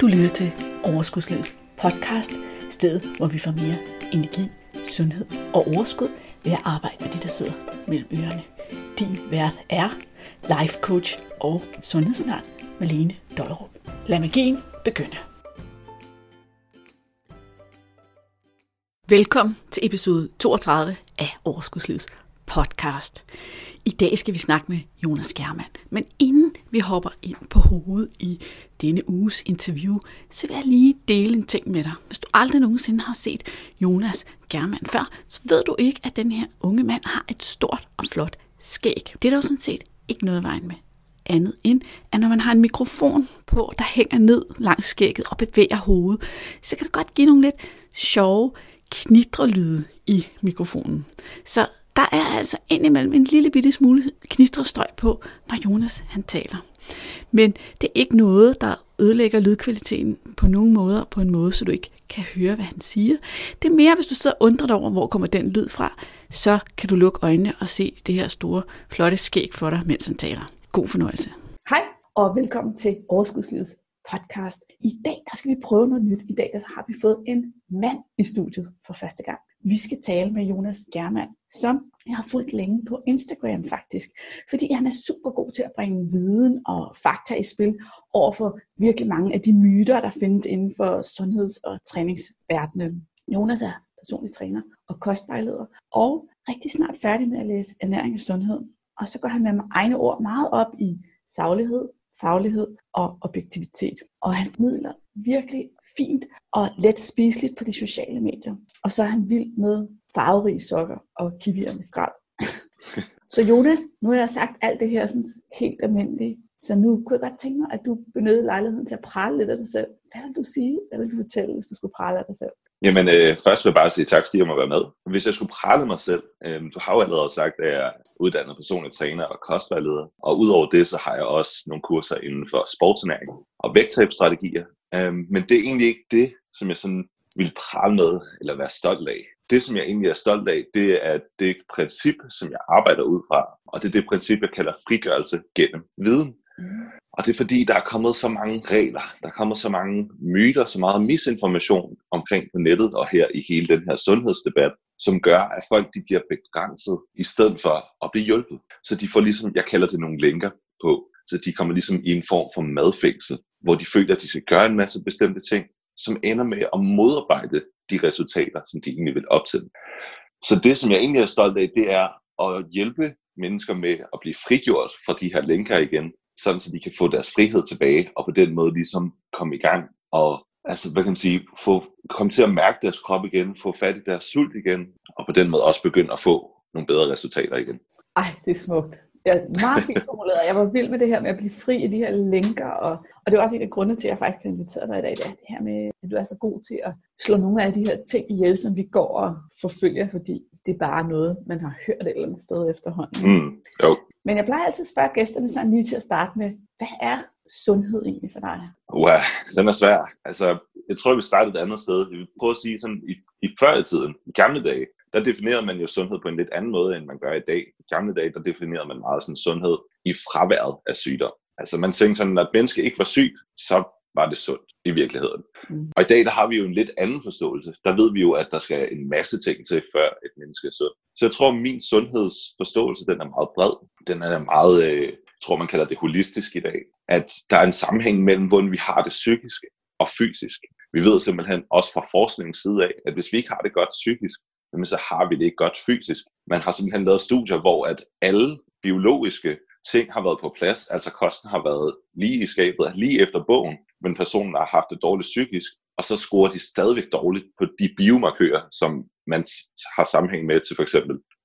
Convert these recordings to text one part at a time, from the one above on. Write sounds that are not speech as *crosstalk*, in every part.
Du lytter til Overskudslivets podcast, stedet hvor vi får mere energi, sundhed og overskud ved at arbejde med de, der sidder mellem ørerne. Din vært er life coach og sundhedsundern Malene Dollerup. Lad magien begynde. Velkommen til episode 32 af Overskudslivets podcast. I dag skal vi snakke med Jonas Germand. Men inden vi hopper ind på hovedet i denne uges interview, så vil jeg lige dele en ting med dig. Hvis du aldrig nogensinde har set Jonas Germand før, så ved du ikke, at den her unge mand har et stort og flot skæg. Det er der jo sådan set ikke noget vejen med andet end, at når man har en mikrofon på, der hænger ned langs skægget og bevæger hovedet, så kan det godt give nogle lidt sjove knitrelyde i mikrofonen. Så der er altså indimellem en lille bitte smule knistrestøj på, når Jonas han taler. Men det er ikke noget, der ødelægger lydkvaliteten på nogen måder, på en måde, så du ikke kan høre, hvad han siger. Det er mere, hvis du sidder og undrer dig over, hvor kommer den lyd fra, så kan du lukke øjnene og se det her store, flotte skæg for dig, mens han taler. God fornøjelse. Hej, og velkommen til Overskudslivets podcast. I dag der skal vi prøve noget nyt. I dag der har vi fået en mand i studiet for første gang. Vi skal tale med Jonas Germand, som jeg har fulgt længe på Instagram faktisk, fordi han er super god til at bringe viden og fakta i spil over for virkelig mange af de myter, der findes inden for sundheds- og træningsverdenen. Jonas er personlig træner og kostvejleder, og rigtig snart færdig med at læse ernæring og sundhed. Og så går han med egne ord meget op i saglighed, faglighed og objektivitet. Og han formidler virkelig fint og let spiseligt på de sociale medier. Og så er han vild med farverige sokker og kiwier med skrald. *laughs* så Jonas, nu har jeg sagt alt det her sådan helt almindeligt. Så nu kunne jeg godt tænke mig, at du benyttede lejligheden til at prale lidt af dig selv. Hvad vil du sige? Hvad vil du fortælle, hvis du skulle prale af dig selv? Jamen, øh, først vil jeg bare sige tak, fordi jeg må være med. Hvis jeg skulle prale mig selv, øh, du har jo allerede sagt, at jeg er uddannet personlig træner og kostvejleder. Og udover det, så har jeg også nogle kurser inden for sportsernæring og vægttabsstrategier. Øh, men det er egentlig ikke det, som jeg sådan vil prale med eller være stolt af. Det, som jeg egentlig er stolt af, det er det princip, som jeg arbejder ud fra. Og det er det princip, jeg kalder frigørelse gennem viden. Mm. Og det er fordi, der er kommet så mange regler, der er kommet så mange myter, så meget misinformation omkring på nettet og her i hele den her sundhedsdebat, som gør, at folk de bliver begrænset i stedet for at blive hjulpet. Så de får ligesom, jeg kalder det nogle linker på, så de kommer ligesom i en form for madfængsel, hvor de føler, at de skal gøre en masse bestemte ting, som ender med at modarbejde de resultater, som de egentlig vil op til. Så det, som jeg egentlig er stolt af, det er at hjælpe mennesker med at blive frigjort fra de her linker igen, sådan så de kan få deres frihed tilbage, og på den måde ligesom komme i gang, og altså, hvad kan man sige, få, komme til at mærke deres krop igen, få fat i deres sult igen, og på den måde også begynde at få nogle bedre resultater igen. Ej, det er smukt. Ja, meget fint formuleret. Jeg var vild med det her med at blive fri af de her linker, og, og det var også en af grundene til, at jeg faktisk har inviteret dig i dag, det, er det her med, at du er så god til at slå nogle af de her ting ihjel, som vi går og forfølger, fordi det er bare noget, man har hørt et eller andet sted efterhånden. Mm, jo. Men jeg plejer altid at spørge gæsterne sådan lige til at starte med, hvad er sundhed egentlig for dig? Wow, den er svær. Altså, jeg tror, vi startede et andet sted. Jeg vil prøve at sige sådan, i, i før i tiden, i gamle dage, der definerede man jo sundhed på en lidt anden måde, end man gør i dag. I gamle dage, der definerede man meget sådan sundhed i fraværet af sygdom. Altså man tænkte sådan, at et menneske ikke var syg, så var det sundt i virkeligheden. Mm. Og i dag, der har vi jo en lidt anden forståelse. Der ved vi jo, at der skal en masse ting til, før et menneske er sundt. Så jeg tror, at min sundhedsforståelse, den er meget bred. Den er meget, øh, tror, man kalder det holistisk i dag. At der er en sammenhæng mellem, hvordan vi har det psykiske og fysisk. Vi ved simpelthen også fra forskningens side af, at hvis vi ikke har det godt psykisk, så har vi det ikke godt fysisk. Man har simpelthen lavet studier, hvor at alle biologiske ting har været på plads, altså kosten har været lige i skabet, lige efter bogen, men personen har haft det dårligt psykisk, og så scorer de stadigvæk dårligt på de biomarkører, som man har sammenhæng med til f.eks.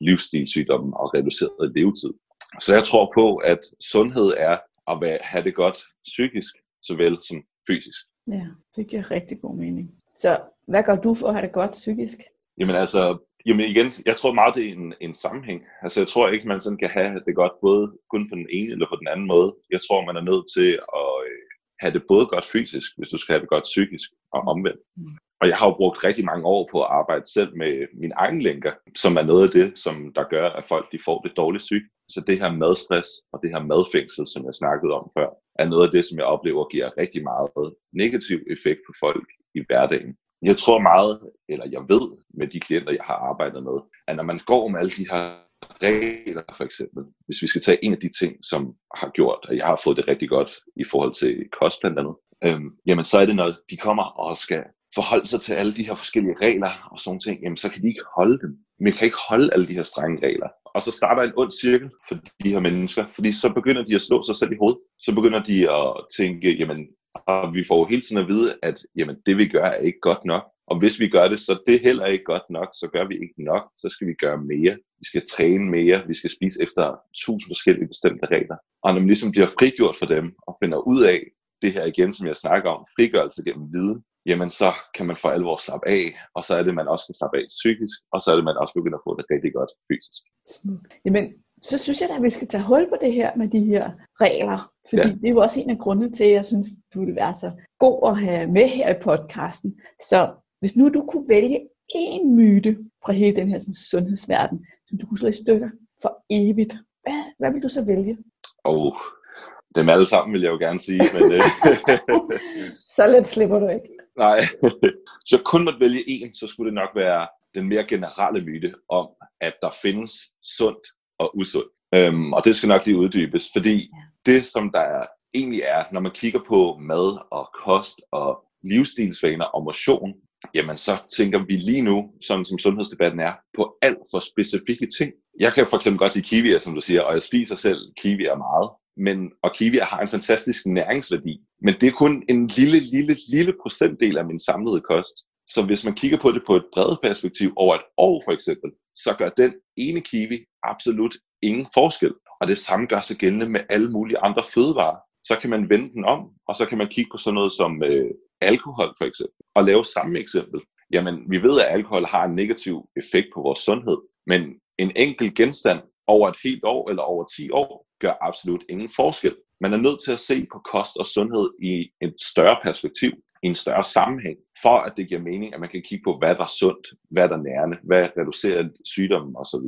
livsstilssygdomme og reduceret levetid. Så jeg tror på, at sundhed er at have det godt psykisk, såvel som fysisk. Ja, det giver rigtig god mening. Så hvad gør du for at have det godt psykisk? Jamen altså, jamen igen, jeg tror meget, det er en, en sammenhæng. Altså jeg tror ikke, man sådan kan have det godt både kun på den ene eller på den anden måde. Jeg tror, man er nødt til at øh, have det både godt fysisk, hvis du skal have det godt psykisk og omvendt. Mm. Og jeg har jo brugt rigtig mange år på at arbejde selv med min egen lænker, som er noget af det, som der gør, at folk de får det dårligt syg. Så det her madstress og det her madfængsel, som jeg snakkede om før, er noget af det, som jeg oplever giver rigtig meget negativ effekt på folk i hverdagen. Jeg tror meget, eller jeg ved med de klienter, jeg har arbejdet med, at når man går med alle de her regler for eksempel, hvis vi skal tage en af de ting, som har gjort, at jeg har fået det rigtig godt i forhold til kost blandt andet, øhm, jamen så er det, når de kommer og skal forholde sig til alle de her forskellige regler og sådan ting, jamen så kan de ikke holde dem. Man kan ikke holde alle de her strenge regler. Og så starter en ond cirkel for de her mennesker, fordi så begynder de at slå sig selv i hovedet. Så begynder de at tænke, jamen, og vi får jo hele tiden at vide, at jamen, det vi gør er ikke godt nok. Og hvis vi gør det, så det er heller ikke godt nok, så gør vi ikke nok, så skal vi gøre mere. Vi skal træne mere, vi skal spise efter tusind forskellige bestemte regler. Og når man ligesom bliver frigjort for dem og finder ud af det her igen, som jeg snakker om, frigørelse gennem viden, jamen så kan man for alvor slappe af, og så er det, man også kan slappe af psykisk, og så er det, man også begynder at få det rigtig godt fysisk. Jamen, så synes jeg da, at vi skal tage hul på det her med de her regler. Fordi ja. det er jo også en af grundene til, at jeg synes, du vil være så god at have med her i podcasten. Så hvis nu du kunne vælge en myte fra hele den her sådan, sundhedsverden, som du kunne slå i stykker for evigt, hvad, hvad vil du så vælge? Oh, dem alle sammen vil jeg jo gerne sige. Men, øh, *laughs* så let slipper du ikke. Nej, *laughs* så kun måtte vælge en, så skulle det nok være den mere generelle myte om, at der findes sundt og usundt. Øhm, og det skal nok lige uddybes, fordi det, som der er, egentlig er, når man kigger på mad og kost og livsstilsvaner og motion, jamen så tænker vi lige nu, sådan som sundhedsdebatten er, på alt for specifikke ting. Jeg kan for eksempel godt lide kiwier, som du siger, og jeg spiser selv kiwier meget. Men, og kiwier har en fantastisk næringsværdi. Men det er kun en lille, lille, lille procentdel af min samlede kost. Så hvis man kigger på det på et bredt perspektiv over et år for eksempel, så gør den ene kiwi absolut ingen forskel. Og det samme gør sig gældende med alle mulige andre fødevarer. Så kan man vende den om, og så kan man kigge på sådan noget som øh, alkohol for eksempel, og lave samme eksempel. Jamen, vi ved, at alkohol har en negativ effekt på vores sundhed, men en enkelt genstand over et helt år eller over 10 år gør absolut ingen forskel. Man er nødt til at se på kost og sundhed i et større perspektiv, i en større sammenhæng, for at det giver mening, at man kan kigge på, hvad der er sundt, hvad der er nærende, hvad reducerer sygdommen osv.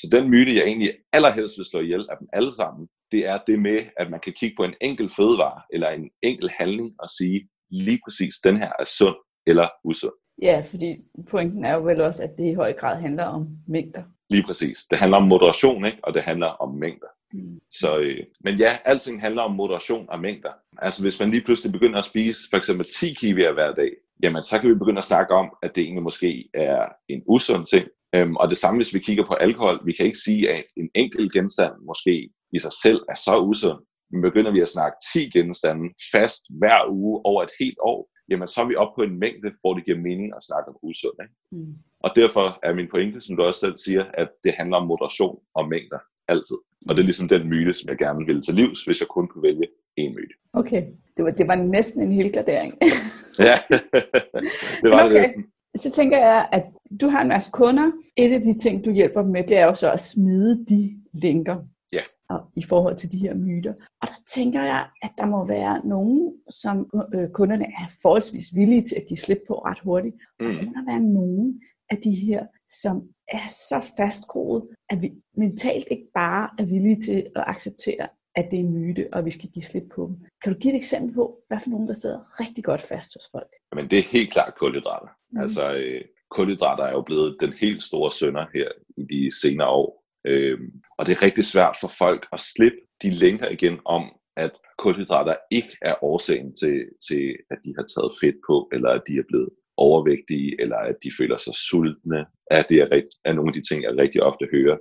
Så den myte, jeg egentlig allerhelst vil slå ihjel af dem alle sammen, det er det med, at man kan kigge på en enkelt fødevare eller en enkelt handling og sige, lige præcis den her er sund eller usund. Ja, fordi pointen er jo vel også, at det i høj grad handler om mængder. Lige præcis. Det handler om moderation, ikke? og det handler om mængder. Mm. Så, øh, men ja, alting handler om moderation og mængder. Altså hvis man lige pludselig begynder at spise for eksempel 10 kiwier hver dag, jamen så kan vi begynde at snakke om, at det egentlig måske er en usund ting. Øhm, og det samme hvis vi kigger på alkohol. Vi kan ikke sige, at en enkelt genstand måske i sig selv er så usund. Men begynder vi at snakke 10 genstande fast hver uge over et helt år, jamen så er vi oppe på en mængde, hvor det giver mening at snakke om usund. Ikke? Mm. Og derfor er min pointe, som du også selv siger, at det handler om moderation og mængder altid. Og det er ligesom den myte, som jeg gerne ville til livs, hvis jeg kun kunne vælge en myte. Okay, det var, det var næsten en hel gradering. *laughs* ja, *laughs* det var okay. det næsten. Så tænker jeg, at du har en masse kunder. Et af de ting, du hjælper dem med, det er jo så at smide de linker. Ja. Og, i forhold til de her myter. Og der tænker jeg, at der må være nogen, som øh, kunderne er forholdsvis villige til at give slip på ret hurtigt. Mm. Og så må der være nogen af de her, som er så fastgroet, at vi mentalt ikke bare er villige til at acceptere, at det er en myte, og vi skal give slip på dem. Kan du give et eksempel på, hvad for nogen, der sidder rigtig godt fast hos folk? Men det er helt klart kulhydrater. Mm. Altså, øh, kulhydrater er jo blevet den helt store sønder her i de senere år. Øh, og det er rigtig svært for folk at slippe de længere igen om, at kulhydrater ikke er årsagen til, til, at de har taget fedt på, eller at de er blevet overvægtige, eller at de føler sig sultne, at det er, rigt, er nogle af de ting, jeg rigtig ofte hører.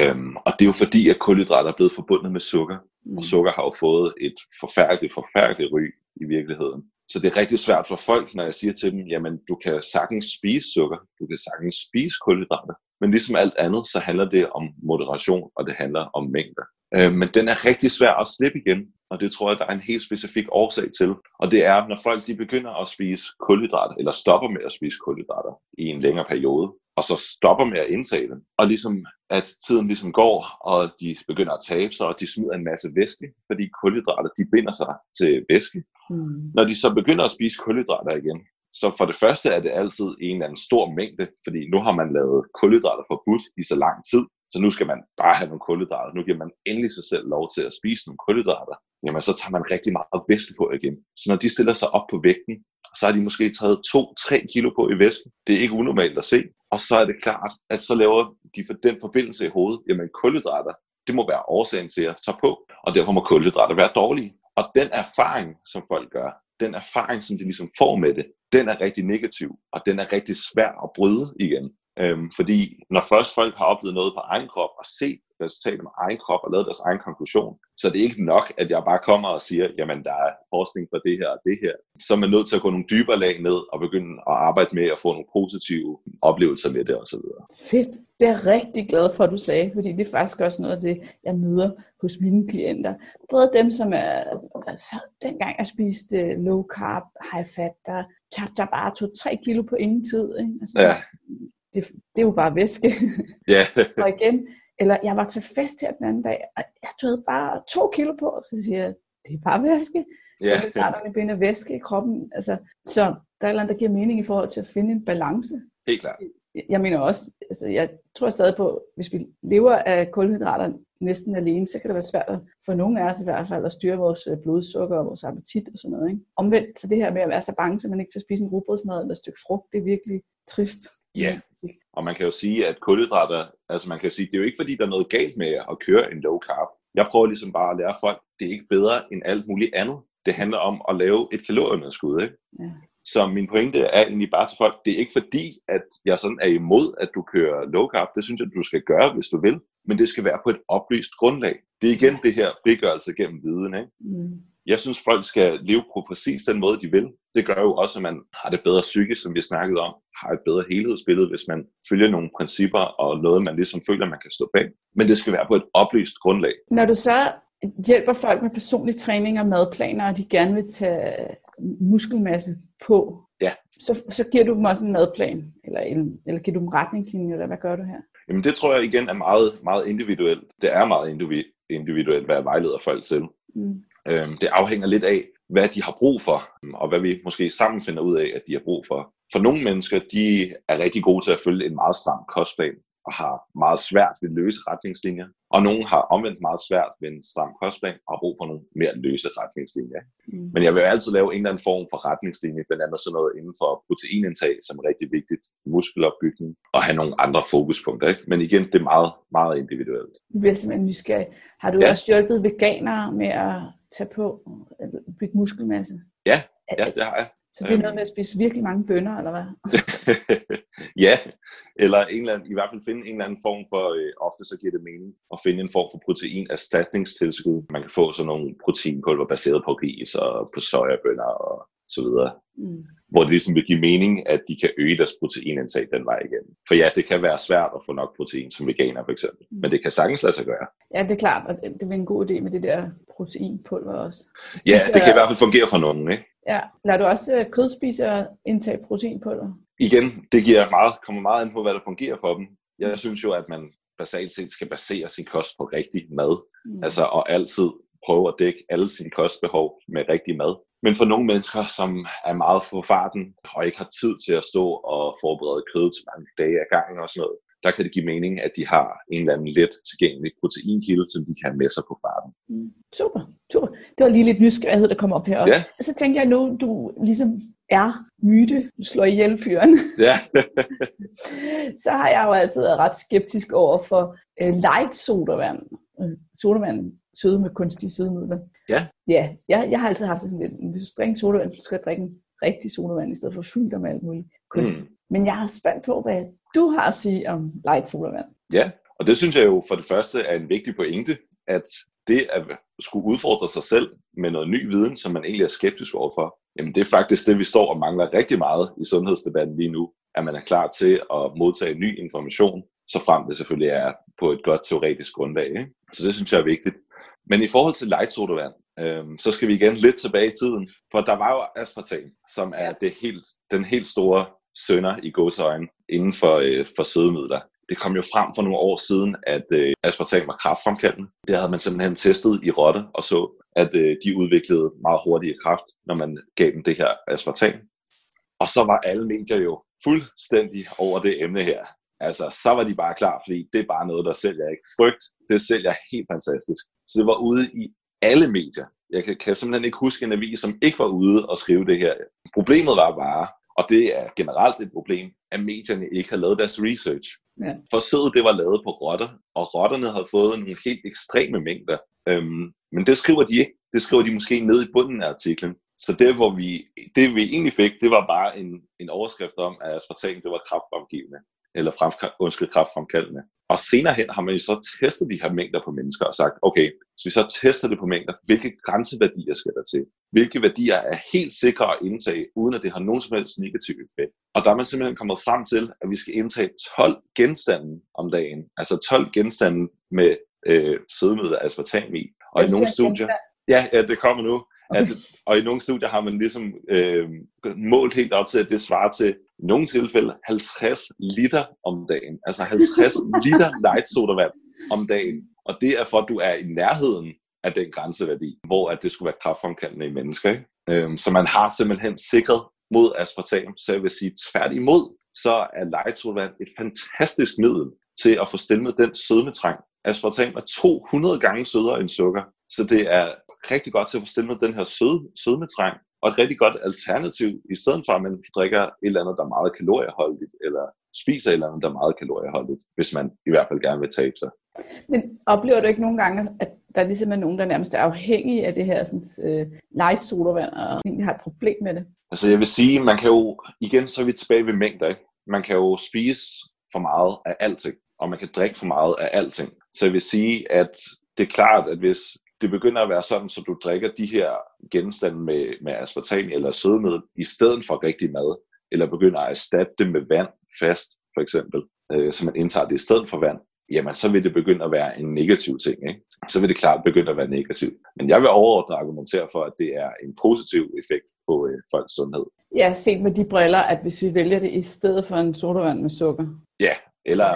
Øhm, og det er jo fordi, at kulhydrater er blevet forbundet med sukker, mm. og sukker har jo fået et forfærdeligt, forfærdeligt ry i virkeligheden. Så det er rigtig svært for folk, når jeg siger til dem, jamen du kan sagtens spise sukker, du kan sagtens spise kulhydrater, men ligesom alt andet, så handler det om moderation, og det handler om mængder. Øh, men den er rigtig svær at slippe igen, og det tror jeg, der er en helt specifik årsag til. Og det er, når folk de begynder at spise kulhydrater, eller stopper med at spise kulhydrater i en længere periode, og så stopper med at indtage dem, og ligesom at tiden ligesom går, og de begynder at tabe sig, og de smider en masse væske, fordi kulhydrater de binder sig til væske. Mm. Når de så begynder at spise kulhydrater igen, så for det første er det altid en eller anden stor mængde, fordi nu har man lavet kulhydrater forbudt i så lang tid, så nu skal man bare have nogle kulhydrater. Nu giver man endelig sig selv lov til at spise nogle kulhydrater. Jamen, så tager man rigtig meget væske på igen. Så når de stiller sig op på vægten, så har de måske taget 2-3 kilo på i væsken. Det er ikke unormalt at se. Og så er det klart, at så laver de for den forbindelse i hovedet, jamen kulhydrater, det må være årsagen til at tage på, og derfor må kulhydrater være dårlige. Og den erfaring, som folk gør, den erfaring, som de ligesom får med det, den er rigtig negativ, og den er rigtig svær at bryde igen. Øhm, fordi når først folk har oplevet noget på egen krop og set resultatet med egen krop og lavet deres egen konklusion, så det er ikke nok, at jeg bare kommer og siger, jamen der er forskning på det her og det her. Så er man nødt til at gå nogle dybere lag ned og begynde at arbejde med at få nogle positive oplevelser med det osv. Fedt. Det er jeg rigtig glad for, at du sagde, fordi det er faktisk også noget af det, jeg møder hos mine klienter. Både dem, som er, altså, dengang jeg spiste low carb, high fat, der tabte jeg bare 2-3 kilo på ingen tid. Ikke? Altså, ja det, det er jo bare væske. Ja. *laughs* og igen, eller jeg var til fest her den anden dag, og jeg tog bare to kilo på, og så siger jeg, det er bare væske. Ja. Hydraterne binder væske i kroppen. Altså, så der er et eller andet, der giver mening i forhold til at finde en balance. Helt klart. Jeg mener også, altså jeg tror stadig på, hvis vi lever af kulhydrater næsten alene, så kan det være svært for nogle af os i hvert fald at styre vores øh, blodsukker og vores appetit og sådan noget. Ikke? Omvendt, så det her med at være så bange, så man ikke skal spise en rugbrødsmad eller et stykke frugt, det er virkelig trist. Ja, og man kan jo sige, at kulhydrater, altså man kan sige, det er jo ikke fordi, der er noget galt med at køre en low carb. Jeg prøver ligesom bare at lære folk, det er ikke bedre end alt muligt andet. Det handler om at lave et kalorieunderskud, ikke? Ja. Så min pointe er egentlig bare til folk, det er ikke fordi, at jeg sådan er imod, at du kører low carb. Det synes jeg, du skal gøre, hvis du vil. Men det skal være på et oplyst grundlag. Det er igen det her frigørelse gennem viden. Ikke? Mm. Jeg synes, folk skal leve på præcis den måde, de vil. Det gør jo også, at man har det bedre psykisk, som vi snakkede om, har et bedre helhedsbillede, hvis man følger nogle principper og noget, man ligesom føler, man kan stå bag. Men det skal være på et oplyst grundlag. Når du så hjælper folk med personlig træning og madplaner, og de gerne vil tage muskelmasse på, ja. så, så giver du dem også en madplan, eller, eller giver du dem retningslinjer, eller hvad gør du her? Jamen det tror jeg igen er meget, meget individuelt. Det er meget individuelt, hvad jeg vejleder folk til. Mm. Øhm, det afhænger lidt af, hvad de har brug for, øhm, og hvad vi måske sammen finder ud af, at de har brug for. For nogle mennesker, de er rigtig gode til at følge en meget stram kostplan, og har meget svært ved løse retningslinjer. Og nogle har omvendt meget svært ved en stram kostplan og har brug for nogle mere løse retningslinjer. Mm. Men jeg vil altid lave en eller anden form for retningslinje, blandt andet sådan noget inden for proteinindtag, som er rigtig vigtigt, muskelopbygning, og have nogle andre fokuspunkter. Ikke? Men igen, det er meget, meget individuelt. Du bliver simpelthen nysgerrig. Har du ja. også hjulpet veganere med at tage på bygge muskelmasse? Ja, ja, det har jeg. Så det er noget med at spise virkelig mange bønner, eller hvad? *laughs* ja, eller en eller anden, i hvert fald finde en eller anden form for, øh, ofte så giver det mening, at finde en form for protein erstatningstilskud. Man kan få sådan nogle proteinpulver baseret på ris og på sojabønner og så videre. Mm. Hvor det ligesom vil give mening, at de kan øge deres proteinindtag den vej igen. For ja, det kan være svært at få nok protein som veganer for eksempel. Mm. Men det kan sagtens lade sig gøre. Ja, det er klart, og det er en god idé med det der proteinpulver også. Ja, det kan i hvert fald fungere for nogen, ikke? Ja, lader du også øh, kødspisere indtage proteinpulver? Igen, det giver meget, kommer meget ind på, hvad der fungerer for dem. Jeg synes jo, at man basalt set skal basere sin kost på rigtig mad. Mm. Altså, og altid prøve at dække alle sine kostbehov med rigtig mad. Men for nogle mennesker, som er meget på farten og ikke har tid til at stå og forberede kød til mange dage ad gangen og sådan noget, der kan det give mening, at de har en eller anden let tilgængelig proteinkilde, som de kan have med sig på farten. Mm. Super, super. Det var lige lidt nysgerrighed, der kom op her også. Ja. Og så tænker jeg nu, du ligesom er myte, du slår ihjel fyren. *laughs* Ja. *laughs* så har jeg jo altid været ret skeptisk over for uh, light sodavand. Sodavand søde med kunstige sødemidler. Ja. Ja, jeg, jeg har altid haft sådan lidt, hvis du drikker sodavand, så skal jeg drikke en rigtig sodavand, i stedet for fyldt med alt muligt kunstigt. Mm. Men jeg har spændt på, hvad du har at sige om light sodavand. Ja, og det synes jeg jo for det første er en vigtig pointe, at det at skulle udfordre sig selv med noget ny viden, som man egentlig er skeptisk overfor, jamen det er faktisk det, vi står og mangler rigtig meget i sundhedsdebatten lige nu, at man er klar til at modtage ny information, så frem det selvfølgelig er på et godt teoretisk grundlag. Ikke? Så det synes jeg er vigtigt. Men i forhold til light sodavand, øh, så skal vi igen lidt tilbage i tiden, for der var jo aspartam, som er det helt, den helt store sønder i godsøjne inden for, øh, for sødemidler. Det kom jo frem for nogle år siden, at øh, aspartam var kraftfremkaldende. Det havde man simpelthen testet i rotte og så, at øh, de udviklede meget hurtigere kraft, når man gav dem det her aspartam. Og så var alle medier jo fuldstændig over det emne her. Altså, så var de bare klar, fordi det er bare noget, der sælger ikke. Frygt, det sælger helt fantastisk. Så det var ude i alle medier. Jeg kan, kan simpelthen ikke huske en avis, som ikke var ude og skrive det her. Problemet var bare, og det er generelt et problem, at medierne ikke har lavet deres research. Ja. Forsøget det var lavet på rotter, og rotterne havde fået nogle helt ekstreme mængder. Øhm, men det skriver de ikke. Det skriver de måske ned i bunden af artiklen. Så det, hvor vi, det vi egentlig fik, det var bare en, en overskrift om, at aspartam det var kraftfremgivende, eller frem, undskyld, kraftfremkaldende. Og senere hen har man jo så testet de her mængder på mennesker og sagt, okay, så vi så tester det på mængder, hvilke grænseværdier skal der til? Hvilke værdier er helt sikre at indtage, uden at det har nogen som helst negativ effekt? Og der er man simpelthen kommet frem til, at vi skal indtage 12 genstande om dagen. Altså 12 genstande med øh, sødemiddel aspartam i. Og i nogle studier... Ja, ja, det kommer nu. At, og i nogle studier har man ligesom øh, målt helt op til, at det svarer til i nogle tilfælde 50 liter om dagen. Altså 50 *laughs* liter light sodavand om dagen. Og det er for, at du er i nærheden af den grænseværdi, hvor at det skulle være kraftfremkaldende i mennesker. Ikke? Øhm, så man har simpelthen sikret mod aspartam. Så jeg vil sige tværtimod, så er light sodavand et fantastisk middel til at få stillet den sødmetræng. Aspartam er 200 gange sødere end sukker, så det er rigtig godt til at få stillet den her søde, sødmetræng, og et rigtig godt alternativ, i stedet for at man drikker et eller andet, der er meget kalorieholdigt, eller spiser et eller andet, der er meget kalorieholdigt, hvis man i hvert fald gerne vil tabe sig. Men oplever du ikke nogle gange, at der ligesom er nogen, der nærmest er afhængige af det her sådan, uh, light sodavand, og egentlig har et problem med det? Altså jeg vil sige, man kan jo, igen så er vi tilbage ved mængder, ikke? man kan jo spise for meget af alting, og man kan drikke for meget af alting. Så jeg vil sige, at det er klart, at hvis det begynder at være sådan, så du drikker de her genstande med, med aspartam eller sødemiddel i stedet for rigtig mad, eller begynder at erstatte det med vand fast, for eksempel, øh, så man indtager det i stedet for vand, jamen så vil det begynde at være en negativ ting. Ikke? Så vil det klart begynde at være negativt. Men jeg vil overordnet argumentere for, at det er en positiv effekt på øh, folks sundhed. Ja, set med de briller, at hvis vi vælger det i stedet for en sodavand med sukker. Ja, eller,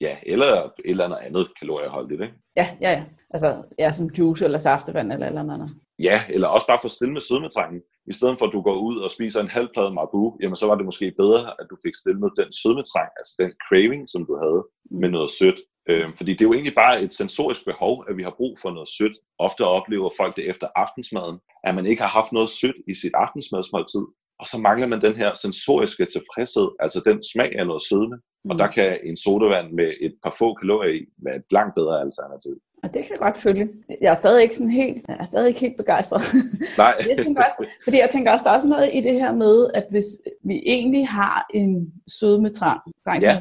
ja, eller et eller andet kalorieholdigt. Ikke? Ja, ja, ja. Altså, ja, som juice eller saftevand eller eller andet. Ja, eller også bare få stille med sødmetrækken. I stedet for at du går ud og spiser en halv plade marbu, jamen så var det måske bedre, at du fik med den sødmetræng, altså den craving, som du havde med noget sødt. Øhm, fordi det er jo egentlig bare et sensorisk behov, at vi har brug for noget sødt. Ofte oplever folk det efter aftensmaden, at man ikke har haft noget sødt i sit aftensmadsmåltid. Og så mangler man den her sensoriske tilfredshed, altså den smag af noget sødme. Mm. Og der kan en sodavand med et par få kalorier i være et langt bedre alternativ. Og det kan jeg godt følge. Jeg er stadig ikke sådan helt, jeg er stadig ikke helt begejstret. Nej. *laughs* jeg tænker også, fordi jeg tænker også, der er også noget i det her med, at hvis vi egentlig har en sødmetrang, ja.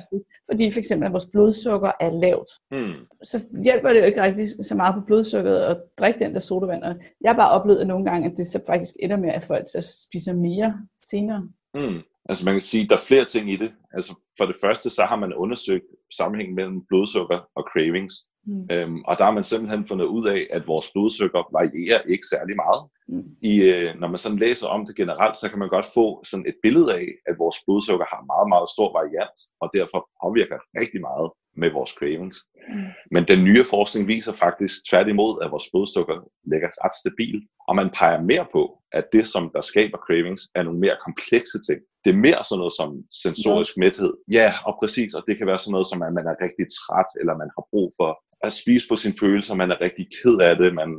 fordi for eksempel at vores blodsukker er lavt, hmm. så hjælper det jo ikke rigtig så meget på blodsukkeret at drikke den der sodavand. Jeg har bare oplevet nogle gange, at det så faktisk ender med, at folk så spiser mere senere. Hmm. Altså man kan sige, at der er flere ting i det. Altså for det første, så har man undersøgt sammenhængen mellem blodsukker og cravings. Mm. Øhm, og der har man simpelthen fundet ud af, at vores blodsukker varierer ikke særlig meget. Mm. I, øh, når man sådan læser om det generelt, så kan man godt få sådan et billede af, at vores blodsukker har meget, meget stor variant, og derfor påvirker rigtig meget med vores cravings. Mm. Men den nye forskning viser faktisk tværtimod, at vores blodsukker ligger ret stabil, og man peger mere på, at det, som der skaber cravings, er nogle mere komplekse ting. Det er mere sådan noget som sensorisk ja. mæthed. Ja, og præcis, og det kan være sådan noget som, at man er rigtig træt, eller man har brug for at spise på sine følelser, man er rigtig ked af det, man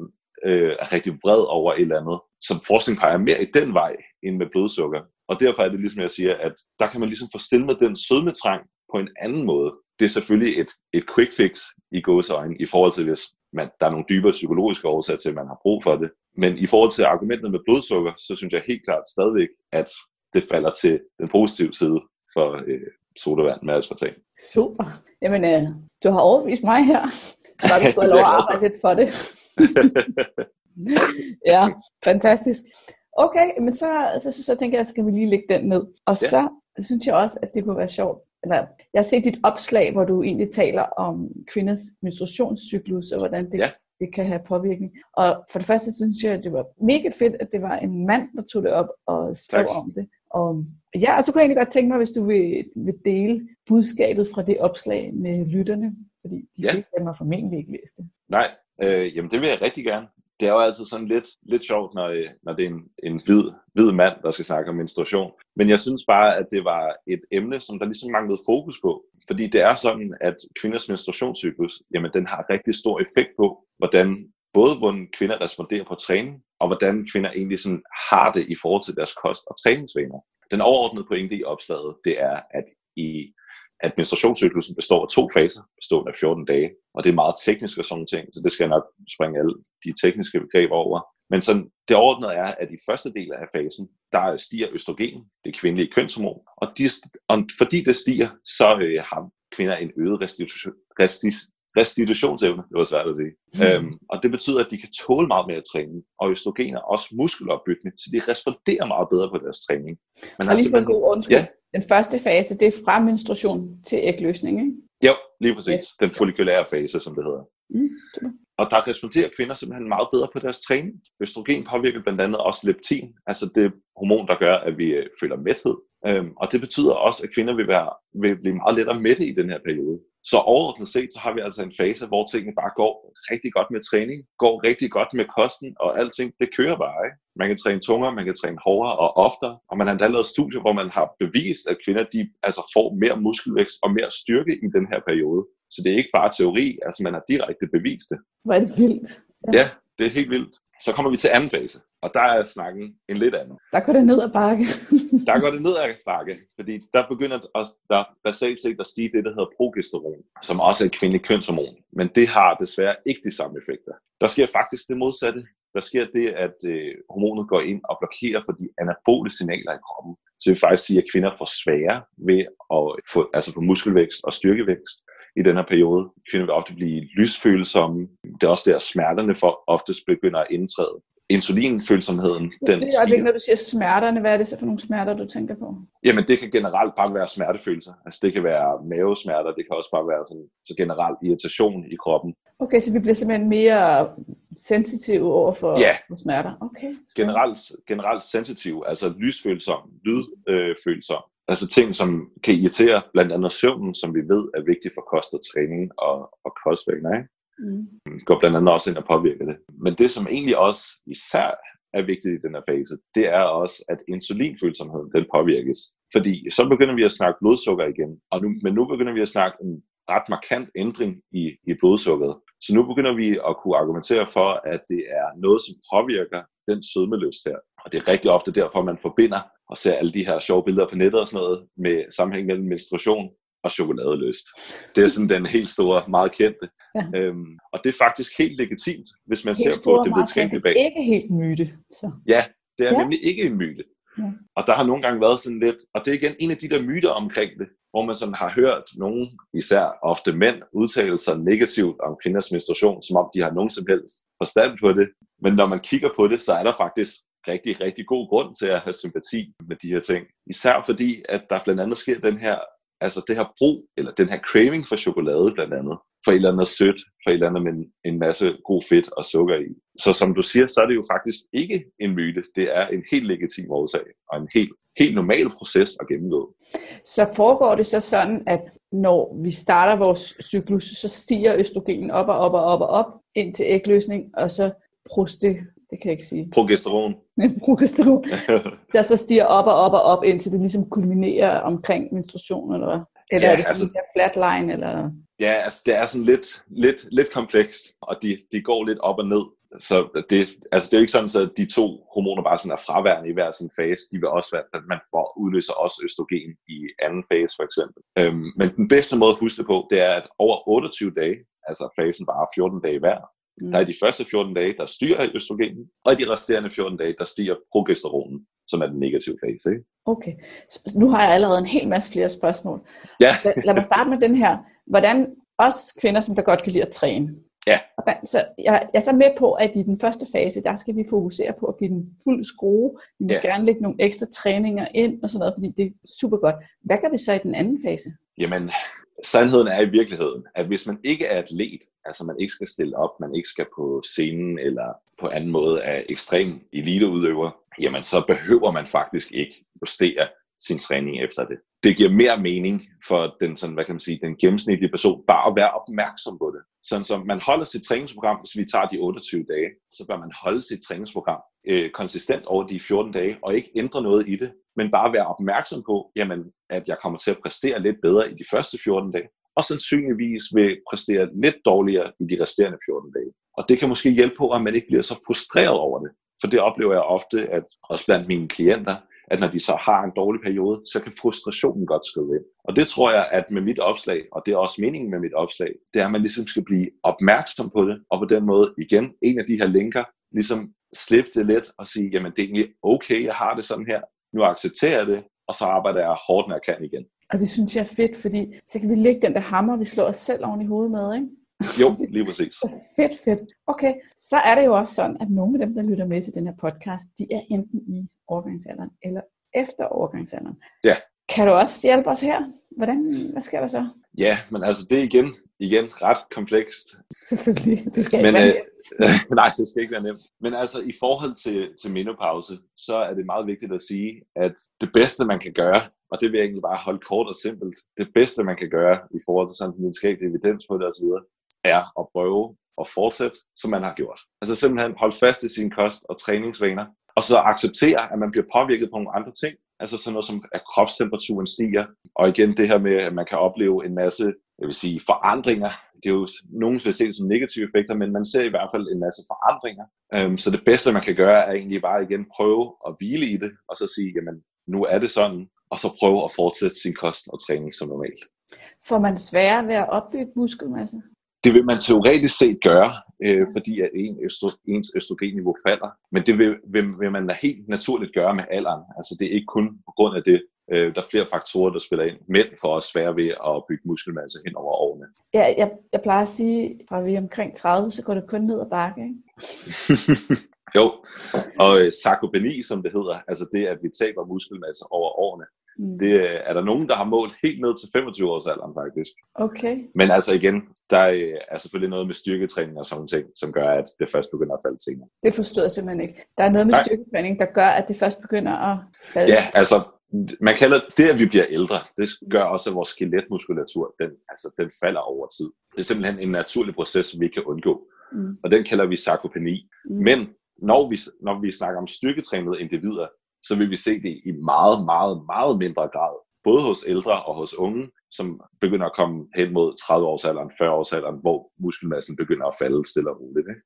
øh, er rigtig vred over et eller andet. Så forskning peger mere i den vej, end med blodsukker. Og derfor er det ligesom, jeg siger, at der kan man ligesom få stillet den sødmetrang på en anden måde. Det er selvfølgelig et, et quick fix i gåseøjne, i forhold til hvis man, der er nogle dybere psykologiske årsager til, at man har brug for det. Men i forhold til argumentet med blodsukker, så synes jeg helt klart stadigvæk, at det falder til den positive side for øh, sodavand med aspartam. Super. Jamen, øh, du har overvist mig her. Så har du fået lov at *laughs* arbejde lidt for det. *laughs* ja, fantastisk. Okay, men så, så, så, så tænker jeg, kan vi lige lægge den ned. Og ja. så synes jeg også, at det kunne være sjovt. Eller, jeg har set dit opslag, hvor du egentlig taler om kvinders menstruationscyklus, og hvordan det, ja. det kan have påvirkning. Og for det første synes jeg, at det var mega fedt, at det var en mand, der tog det op og skrev tak. om det. Og ja, og så kunne jeg egentlig godt tænke mig, hvis du vil, vil dele budskabet fra det opslag med lytterne, fordi de ja. fleste af dem har formentlig ikke læst det. Nej, øh, jamen det vil jeg rigtig gerne det er jo altid sådan lidt, lidt sjovt, når, øh, når det er en, en hvid, hvid mand, der skal snakke om menstruation. Men jeg synes bare, at det var et emne, som der ligesom manglede fokus på. Fordi det er sådan, at kvinders menstruationscyklus, jamen den har rigtig stor effekt på, hvordan både hvordan kvinder responderer på træning, og hvordan kvinder egentlig sådan har det i forhold til deres kost og træningsvaner. Den overordnede pointe i opslaget, det er, at i at menstruationscyklusen består af to faser, bestående af 14 dage, og det er meget teknisk og sådan ting, så det skal jeg nok springe alle de tekniske begreber over. Men sådan, det overordnede er, at i første del af fasen, der stiger østrogen, det kvindelige kønshormon, og, de, og fordi det stiger, så øh, har kvinder en øget restitution, restitutionsevne, det var svært at sige. Mm. Øhm, og det betyder, at de kan tåle meget mere træning, og østrogen er også muskelopbyggende, så de responderer meget bedre på deres træning. Man har lige for en god undskyld. Ja. Den første fase, det er fra menstruation til ægløsning, ikke? Jo, lige præcis. Yes. Den folikulære fase, som det hedder. Mm, og der responderer kvinder simpelthen meget bedre på deres træning. Østrogen påvirker blandt andet også leptin, altså det hormon, der gør, at vi øh, føler mæthed. Øhm, og det betyder også, at kvinder vil, være, vil blive meget lettere mætte i den her periode. Så overordnet set, så har vi altså en fase, hvor tingene bare går rigtig godt med træning, går rigtig godt med kosten, og alting, det kører bare. Ikke? Man kan træne tungere, man kan træne hårdere og oftere, og man har endda lavet studier, hvor man har bevist, at kvinder de altså får mere muskelvækst og mere styrke i den her periode. Så det er ikke bare teori, altså man har direkte bevist det. Hvor er det vildt. Ja. ja, det er helt vildt. Så kommer vi til anden fase, og der er snakken en lidt anden. Der går det ned ad bakke. der går det ned ad bakke, fordi der begynder at, der basalt set at stige det, der hedder progesteron, som også er et kvindeligt kønshormon. Men det har desværre ikke de samme effekter. Der sker faktisk det modsatte. Der sker det, at øh, hormonet går ind og blokerer for de anabole signaler i kroppen. Så det vil faktisk sige, at kvinder får svære ved at få, altså få muskelvækst og styrkevækst i den her periode. Kvinder vil ofte blive lysfølsomme. Det er også der, smerterne for oftest begynder at indtræde. Insulinfølsomheden, den det er, Når du siger smerterne, hvad er det så for nogle smerter, du tænker på? Jamen, det kan generelt bare være smertefølelser. Altså, det kan være mavesmerter, det kan også bare være sådan, så generelt irritation i kroppen. Okay, så vi bliver simpelthen mere sensitive over for, ja. for smerter? Okay. Generelt, generelt sensitive, altså lysfølsom, lydfølsom. Altså ting, som kan irritere, blandt andet søvnen, som vi ved er vigtig for kost og træning og, og kostvægner, ikke? Mm. går blandt andet også ind og påvirker det. Men det, som egentlig også især er vigtigt i den her fase, det er også, at insulinfølsomheden den påvirkes. Fordi så begynder vi at snakke blodsukker igen, og nu, men nu begynder vi at snakke en ret markant ændring i, i blodsukkeret. Så nu begynder vi at kunne argumentere for, at det er noget, som påvirker den sødmeløst her. Og det er rigtig ofte derfor, man forbinder og ser alle de her sjove billeder på nettet og sådan noget med sammenhæng mellem menstruation og chokoladeløst. Det er sådan den helt store, meget kendte. Ja. Øhm, og det er faktisk helt legitimt, hvis man helt ser på det videnskabelige bag. Det er ikke helt myte. Så. Ja, det er ja. nemlig ikke en myte. Ja. Og der har nogle gange været sådan lidt, og det er igen en af de der myter omkring det, hvor man sådan har hørt nogen, især ofte mænd, udtale sig negativt om kvinders menstruation, som om de har nogen som helst forstand på det. Men når man kigger på det, så er der faktisk rigtig, rigtig god grund til at have sympati med de her ting. Især fordi, at der blandt andet sker den her, altså det her brug, eller den her craving for chokolade blandt andet, for et eller andet sødt, for et eller andet med en, en masse god fedt og sukker i. Så som du siger, så er det jo faktisk ikke en myte. Det er en helt legitim årsag, og en helt, helt normal proces at gennemgå. Så foregår det så sådan, at når vi starter vores cyklus, så stiger østrogen op og op og op og op ind til ægløsning, og så proste, det kan jeg ikke sige. Progesteron. *laughs* Progesteron. *laughs* der så stiger op og op og op, indtil det ligesom kulminerer omkring menstruation, eller hvad? Eller ja, er det sådan altså, en flatline, eller? Ja, altså det er sådan lidt, lidt, lidt komplekst, og de, de går lidt op og ned. Så det, altså det er ikke sådan, at de to hormoner bare sådan er fraværende i hver sin fase. De vil også være, at man udløser også østrogen i anden fase for eksempel. Øhm, men den bedste måde at huske det på, det er, at over 28 dage, altså fasen bare 14 dage hver, Mm. Der er de første 14 dage, der styrer østrogenen, og i de resterende 14 dage, der stiger progesteronen, som er den negative fase. Ikke? Okay, så nu har jeg allerede en hel masse flere spørgsmål. Ja. lad, mig starte med den her. Hvordan også kvinder, som der godt kan lide at træne, Ja. Så jeg, jeg er så med på, at i den første fase, der skal vi fokusere på at give den fuld skrue. Vi vil ja. gerne lægge nogle ekstra træninger ind og sådan noget, fordi det er super godt. Hvad gør vi så i den anden fase? Jamen, sandheden er i virkeligheden, at hvis man ikke er atlet, altså man ikke skal stille op, man ikke skal på scenen eller på anden måde er ekstrem eliteudøver, jamen så behøver man faktisk ikke justere sin træning efter det. Det giver mere mening for den, sådan, hvad kan man sige, den gennemsnitlige person bare at være opmærksom på det. Sådan som man holder sit træningsprogram, hvis vi tager de 28 dage, så bør man holde sit træningsprogram øh, konsistent over de 14 dage, og ikke ændre noget i det, men bare være opmærksom på, jamen, at jeg kommer til at præstere lidt bedre i de første 14 dage, og sandsynligvis vil præstere lidt dårligere i de resterende 14 dage. Og det kan måske hjælpe på, at man ikke bliver så frustreret over det. For det oplever jeg ofte, at også blandt mine klienter, at når de så har en dårlig periode, så kan frustrationen godt skrive ind. Og det tror jeg, at med mit opslag, og det er også meningen med mit opslag, det er, at man ligesom skal blive opmærksom på det, og på den måde igen, en af de her linker, ligesom slippe det lidt og sige, jamen det er egentlig okay, jeg har det sådan her, nu accepterer jeg det, og så arbejder jeg hårdt, når jeg kan igen. Og det synes jeg er fedt, fordi så kan vi lægge den der hammer, vi slår os selv oven i hovedet med, ikke? Jo, lige præcis. *laughs* fedt, fedt. Okay, så er det jo også sådan, at nogle af dem, der lytter med til den her podcast, de er enten i overgangsalderen eller efter overgangsalderen. Ja. Kan du også hjælpe os her? Hvordan, hvad sker der så? Ja, men altså det er igen, igen ret komplekst. Selvfølgelig, det skal men, ikke være øh, nemt. *laughs* nej, det skal ikke være nemt. Men altså i forhold til, til menopause, så er det meget vigtigt at sige, at det bedste man kan gøre, og det vil jeg egentlig bare holde kort og simpelt, det bedste man kan gøre i forhold til sådan videnskabelig evidens på det osv., er at prøve at fortsætte, som man har gjort. Altså simpelthen holde fast i sin kost og træningsvaner, og så acceptere, at man bliver påvirket på nogle andre ting. Altså sådan noget som, at kropstemperaturen stiger. Og igen det her med, at man kan opleve en masse jeg vil sige, forandringer. Det er jo, nogen vil se det som negative effekter, men man ser i hvert fald en masse forandringer. Øhm, så det bedste, man kan gøre, er egentlig bare igen prøve at hvile i det, og så sige, jamen nu er det sådan, og så prøve at fortsætte sin kost og træning som normalt. Får man sværere ved at opbygge muskelmasse? Det vil man teoretisk set gøre, øh, fordi at en østro, ens østrogenniveau falder. Men det vil, vil, vil man da helt naturligt gøre med alderen. Altså det er ikke kun på grund af det. Øh, der er flere faktorer, der spiller ind. Mænd får også svære ved at bygge muskelmasse hen over årene. Ja, jeg, jeg plejer at sige, fra vi er omkring 30, så går det kun ned ad bakke, ikke? *laughs* jo, og øh, sarkopeni, som det hedder, altså det, at vi taber muskelmasse over årene, Mm. Det er der nogen, der har målt helt ned til 25 års alderen faktisk. Okay. Men altså igen, der er selvfølgelig noget med styrketræning og sådan ting, som gør, at det først begynder at falde senere. Det forstår jeg simpelthen ikke. Der er noget med Nej. styrketræning, der gør, at det først begynder at falde. Ja, altså man kalder det, at vi bliver ældre, det gør også, at vores skeletmuskulatur, den, altså, den falder over tid. Det er simpelthen en naturlig proces, som vi ikke kan undgå. Mm. Og den kalder vi sarkopeni. Mm. Men når vi, når vi snakker om styrketrænede individer, så vil vi se det i meget, meget, meget mindre grad. Både hos ældre og hos unge, som begynder at komme hen mod 30-årsalderen, 40-årsalderen, hvor muskelmassen begynder at falde stille og roligt. Ikke?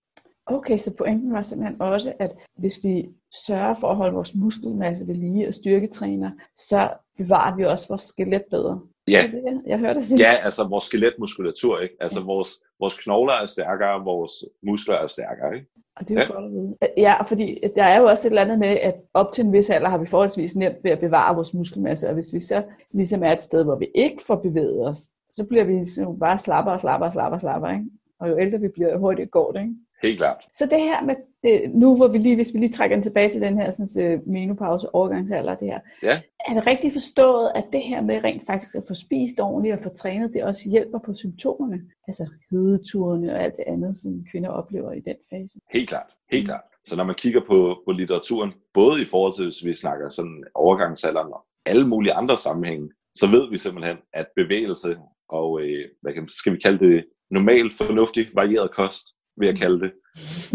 Okay, så pointen var simpelthen også, at hvis vi sørger for at holde vores muskelmasse ved lige og styrketræner, så bevarer vi også vores skelet bedre. Ja. Det det, jeg hørte sige. Ja, altså vores skeletmuskulatur, ikke? Altså ja. vores, vores knogler er stærkere, vores muskler er stærkere, ikke? Og det er jo ja. godt at vide. Ja, fordi der er jo også et eller andet med, at op til en vis alder har vi forholdsvis nemt ved at bevare vores muskelmasse, og hvis vi så ligesom er et sted, hvor vi ikke får bevæget os, så bliver vi ligesom bare slapper og slapper og slapper og slapper, ikke? Og jo ældre vi bliver, jo hurtigt går det, ikke? Helt klart. Så det her med, nu hvor vi lige, hvis vi lige trækker den tilbage til den her sådan, øh, menopause, overgangsalder, det her. Ja. Er det rigtigt forstået, at det her med rent faktisk at få spist ordentligt og få trænet, det også hjælper på symptomerne? Altså hedeturene og alt det andet, som kvinder oplever i den fase? Helt klart. Helt klart. Så når man kigger på, på litteraturen, både i forhold til, hvis vi snakker sådan overgangsalderen og alle mulige andre sammenhænge, så ved vi simpelthen, at bevægelse og, øh, hvad kan, skal vi kalde det, normal, fornuftig, varieret kost, vil jeg kalde det,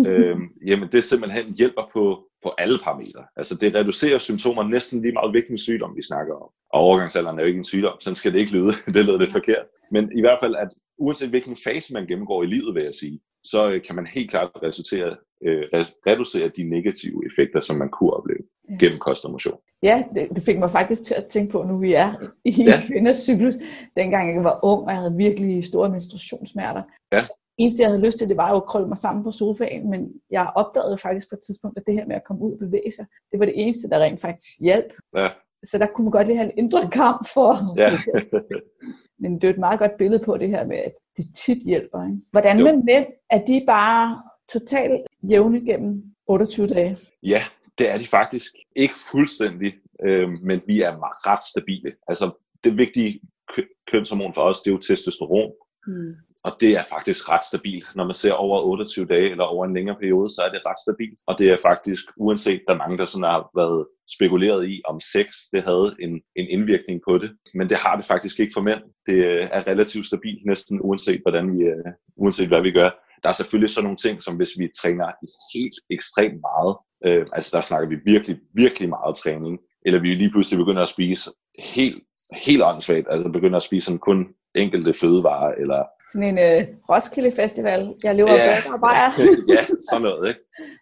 øhm, jamen det simpelthen hjælper på, på alle parametre. Altså det reducerer symptomer næsten lige meget hvilken sygdom vi snakker om. Og overgangsalderen er jo ikke en sygdom, sådan skal det ikke lyde, *laughs* det lyder lidt forkert. Men i hvert fald, at uanset hvilken fase man gennemgår i livet, vil jeg sige, så øh, kan man helt klart resultere, øh, reducere de negative effekter, som man kunne opleve ja. gennem kost og motion. Ja, det, det fik mig faktisk til at tænke på, nu vi er i ja. kvinders cyklus. Dengang jeg var ung, og jeg havde virkelig store menstruationssmerter, ja. så eneste, jeg havde lyst til, det var jo at krølle mig sammen på sofaen, men jeg opdagede faktisk på et tidspunkt, at det her med at komme ud og bevæge sig, det var det eneste, der rent faktisk hjalp. Ja. Så der kunne man godt lige have en indre kamp for. Ja. *laughs* men det er et meget godt billede på det her med, at det tit hjælper. Ikke? Hvordan med mænd? Er de bare totalt jævne gennem 28 dage? Ja, det er de faktisk. Ikke fuldstændig, øh, men vi er ret stabile. Altså, det vigtige kønshormon for os, det er jo testosteron. Mm. Og det er faktisk ret stabilt. Når man ser over 28 dage eller over en længere periode, så er det ret stabilt. Og det er faktisk, uanset der er mange, der sådan har været spekuleret i, om sex det havde en, en indvirkning på det. Men det har det faktisk ikke for mænd. Det er relativt stabilt, næsten uanset, hvordan vi, øh, uanset hvad vi gør. Der er selvfølgelig sådan nogle ting, som hvis vi træner helt ekstremt meget, øh, altså der snakker vi virkelig, virkelig meget træning, eller vi lige pludselig begynder at spise helt, helt åndssvagt, altså begynder at spise sådan kun enkelte fødevarer, eller... Sådan en øh, Roskilde Festival, jeg lever ja, af og bajer. *laughs* ja, sådan noget, ikke?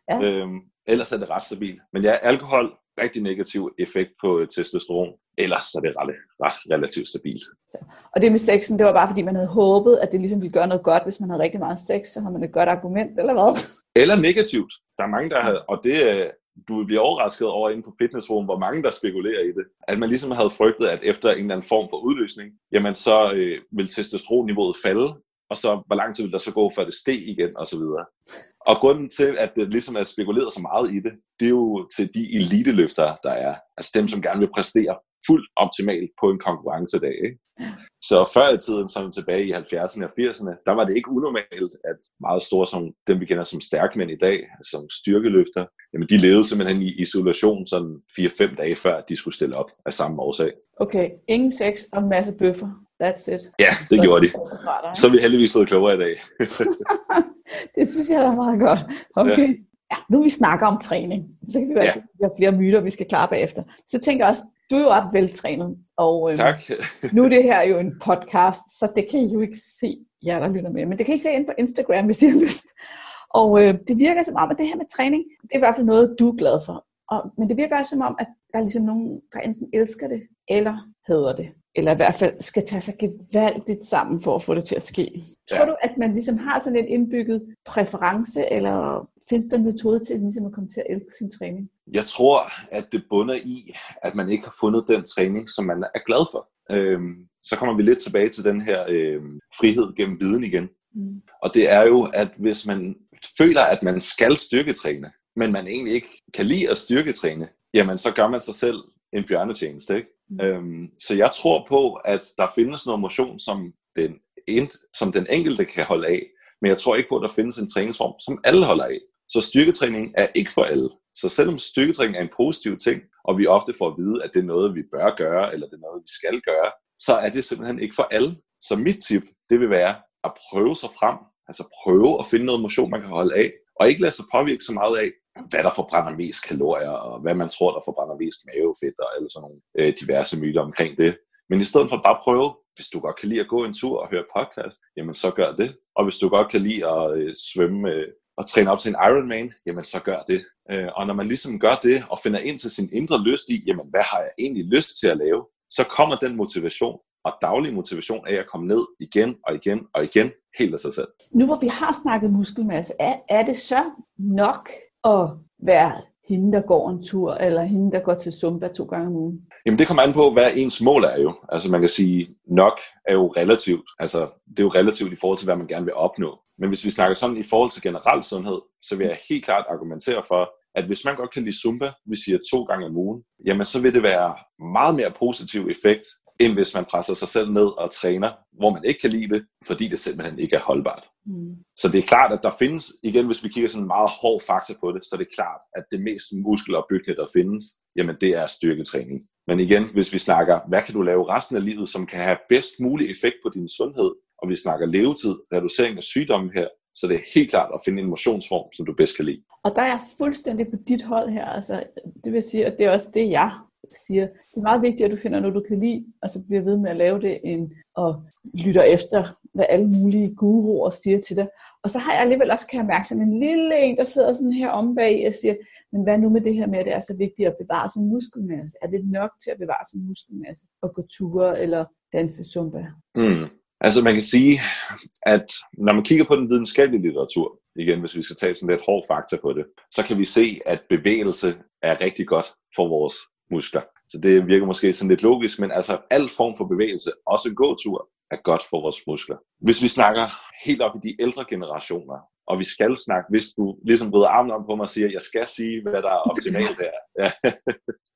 Ja. Øhm, ellers er det ret stabilt. Men ja, alkohol, rigtig negativ effekt på øh, testosteron. Ellers er det ret, ret relativt stabilt. Så. Og det med sexen, det var bare fordi, man havde håbet, at det ligesom ville gøre noget godt, hvis man havde rigtig meget sex, så havde man et godt argument, eller hvad? Eller negativt. Der er mange, der har, og det, du vil blive overrasket over inde på fitnessforum, hvor mange der spekulerer i det. At man ligesom havde frygtet, at efter en eller anden form for udløsning, jamen så øh, vil testosteronniveauet falde, og så hvor lang tid vil der så gå, før det steg igen, og så videre. Og grunden til, at det ligesom er spekuleret så meget i det, det er jo til de eliteløftere, der er. Altså dem, som gerne vil præstere fuldt optimalt på en konkurrencedag. Ikke? Så før i tiden, som tilbage i 70'erne og 80'erne, der var det ikke unormalt, at meget store, som dem vi kender som stærkmænd i dag, som styrkeløfter, jamen de levede simpelthen i isolation sådan 4-5 dage før, de skulle stille op af samme årsag. Okay, ingen sex og en masse bøffer. That's it. Ja, det gjorde de. Så er vi heldigvis blevet klogere i dag. *laughs* det synes jeg er meget godt. Okay. Ja. ja, nu vi snakker om træning, så kan vi jo ja. altid have flere myter, vi skal klare bagefter. Så tænker jeg også, du er jo ret veltrænet, og øhm, tak. nu er det her jo en podcast, så det kan I jo ikke se, jer der lytter med, men det kan I se ind på Instagram, hvis I har lyst. Og øh, det virker som om, at det her med træning, det er i hvert fald noget, du er glad for. Og, men det virker også som om, at der er ligesom nogen, der enten elsker det, eller hader det. Eller i hvert fald skal tage sig gevaldigt sammen for at få det til at ske. Ja. Tror du, at man ligesom har sådan en indbygget præference, eller findes der en metode til ligesom at komme til at elske sin træning? Jeg tror, at det bunder i, at man ikke har fundet den træning, som man er glad for. Øhm, så kommer vi lidt tilbage til den her øhm, frihed gennem viden igen. Mm. Og det er jo, at hvis man føler, at man skal styrketræne, men man egentlig ikke kan lide at styrketræne, jamen så gør man sig selv en bjørnetjeneste. Ikke? Mm. Øhm, så jeg tror på, at der findes noget motion, som den, som den enkelte kan holde af, men jeg tror ikke på, at der findes en træningsform, som alle holder af. Så styrketræning er ikke for alle. Så selvom styrketræning er en positiv ting, og vi ofte får at vide, at det er noget, vi bør gøre, eller det er noget, vi skal gøre, så er det simpelthen ikke for alle. Så mit tip, det vil være at prøve sig frem, altså prøve at finde noget motion, man kan holde af, og ikke lade sig påvirke så meget af, hvad der forbrænder mest kalorier, og hvad man tror, der forbrænder mest mavefedt, og eller sådan nogle øh, diverse myter omkring det. Men i stedet for bare prøve, hvis du godt kan lide at gå en tur og høre podcast, jamen så gør det. Og hvis du godt kan lide at øh, svømme øh, at træne op til en Ironman, jamen så gør det. Øh, og når man ligesom gør det, og finder ind til sin indre lyst i, jamen hvad har jeg egentlig lyst til at lave, så kommer den motivation, og daglig motivation af at komme ned igen og igen og igen, helt af sig selv. Nu hvor vi har snakket muskelmasse, er, er det så nok at være hende, der går en tur, eller hende, der går til Zumba to gange om ugen? Jamen det kommer an på, hvad ens mål er jo. Altså man kan sige, nok er jo relativt. Altså det er jo relativt i forhold til, hvad man gerne vil opnå. Men hvis vi snakker sådan i forhold til generel sundhed, så vil jeg helt klart argumentere for, at hvis man godt kan lide Zumba, vi siger to gange om ugen, jamen så vil det være meget mere positiv effekt, end hvis man presser sig selv ned og træner, hvor man ikke kan lide det, fordi det simpelthen ikke er holdbart. Mm. Så det er klart, at der findes, igen hvis vi kigger sådan en meget hård faktor på det, så er det klart, at det mest muskelopbyggende, der findes, jamen det er styrketræning. Men igen, hvis vi snakker, hvad kan du lave resten af livet, som kan have bedst mulig effekt på din sundhed, og vi snakker levetid, reducering af sygdomme her, så det er helt klart at finde en motionsform, som du bedst kan lide. Og der er jeg fuldstændig på dit hold her. Altså, det vil sige, at det er også det, jeg siger. Det er meget vigtigt, at du finder noget, du kan lide, og så bliver ved med at lave det, end og lytter efter, hvad alle mulige guruer siger til dig. Og så har jeg alligevel også, kan jeg mærke, sådan en lille en, der sidder sådan her om bag og siger, men hvad nu med det her med, at det er så vigtigt at bevare sin muskelmasse? Er det nok til at bevare sin muskelmasse? Og gå ture eller danse zumba? Mm. Altså man kan sige, at når man kigger på den videnskabelige litteratur, igen hvis vi skal tage sådan lidt hård fakta på det, så kan vi se, at bevægelse er rigtig godt for vores muskler. Så det virker måske sådan lidt logisk, men altså al form for bevægelse, også gåtur, er godt for vores muskler. Hvis vi snakker helt op i de ældre generationer, og vi skal snakke, hvis du ligesom bryder armen om på mig og siger, jeg skal sige, hvad der er optimalt her. *laughs* Ja.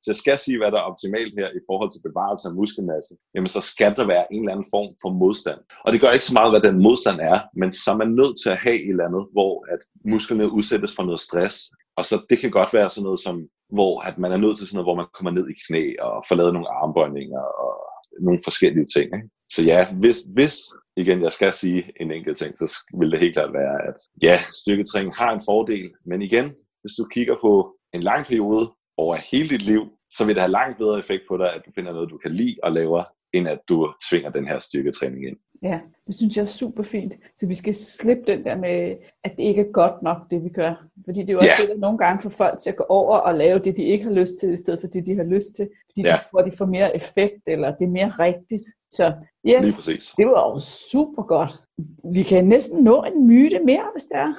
så jeg skal sige, hvad der er optimalt her i forhold til bevarelse af muskelmasse, jamen så skal der være en eller anden form for modstand. Og det gør ikke så meget, hvad den modstand er, men så er man nødt til at have et eller andet, hvor at musklerne udsættes for noget stress. Og så det kan godt være sådan noget som, hvor at man er nødt til sådan noget, hvor man kommer ned i knæ og får lavet nogle armbøjninger og nogle forskellige ting. Ikke? Så ja, hvis, hvis igen jeg skal sige en enkelt ting, så vil det helt klart være, at ja, styrketræning har en fordel, men igen, hvis du kigger på en lang periode over hele dit liv, så vil det have langt bedre effekt på dig, at du finder noget, du kan lide og laver, end at du tvinger den her styrketræning ind. Ja, det synes jeg er super fint. Så vi skal slippe den der med, at det ikke er godt nok, det vi gør. Fordi det er jo også ja. det, der nogle gange får folk til at gå over og lave det, de ikke har lyst til, i stedet for det, de har lyst til. Fordi ja. de tror, de får mere effekt, eller det er mere rigtigt. Så yes, det var jo super godt. Vi kan næsten nå en myte mere, hvis det er.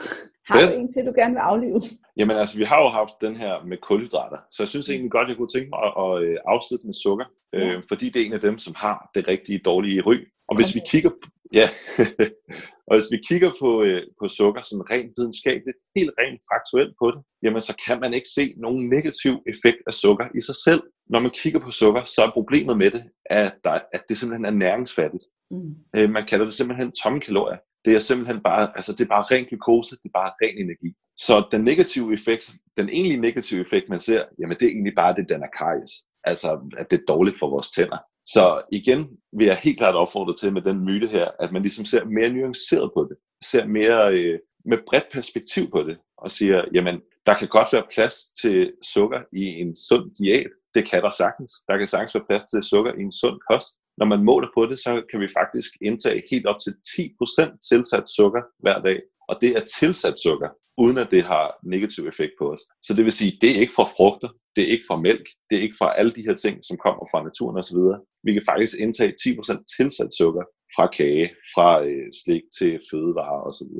Har du en til, du gerne vil aflive? Jamen altså, vi har jo haft den her med kulhydrater, så jeg synes egentlig godt, jeg kunne tænke mig at, at øh, afslutte med sukker, ja. øh, fordi det er en af dem, som har det rigtige dårlige ryg. Og hvis vi kigger, ja, *laughs* og hvis vi kigger på, øh, på sukker sådan rent videnskabeligt, helt rent faktuelt på det, jamen så kan man ikke se nogen negativ effekt af sukker i sig selv. Når man kigger på sukker, så er problemet med det, at, der, at det simpelthen er næringsfattigt. Mm. Øh, man kalder det simpelthen tomme kalorier. Det er simpelthen bare, altså det er bare ren glukose, det er bare ren energi. Så den negative effekt, den egentlige negative effekt, man ser, jamen det er egentlig bare det, den er karies. Altså, at det er dårligt for vores tænder. Så igen vil jeg helt klart opfordre til med den myte her, at man ligesom ser mere nuanceret på det. Ser mere øh, med bredt perspektiv på det. Og siger, jamen, der kan godt være plads til sukker i en sund diæt. Det kan der sagtens. Der kan sagtens være plads til sukker i en sund kost. Når man måler på det, så kan vi faktisk indtage helt op til 10% tilsat sukker hver dag. Og det er tilsat sukker, uden at det har negativ effekt på os. Så det vil sige, det er ikke fra frugter, det er ikke fra mælk, det er ikke fra alle de her ting, som kommer fra naturen osv. Vi kan faktisk indtage 10% tilsat sukker fra kage, fra øh, slik til fødevarer osv.,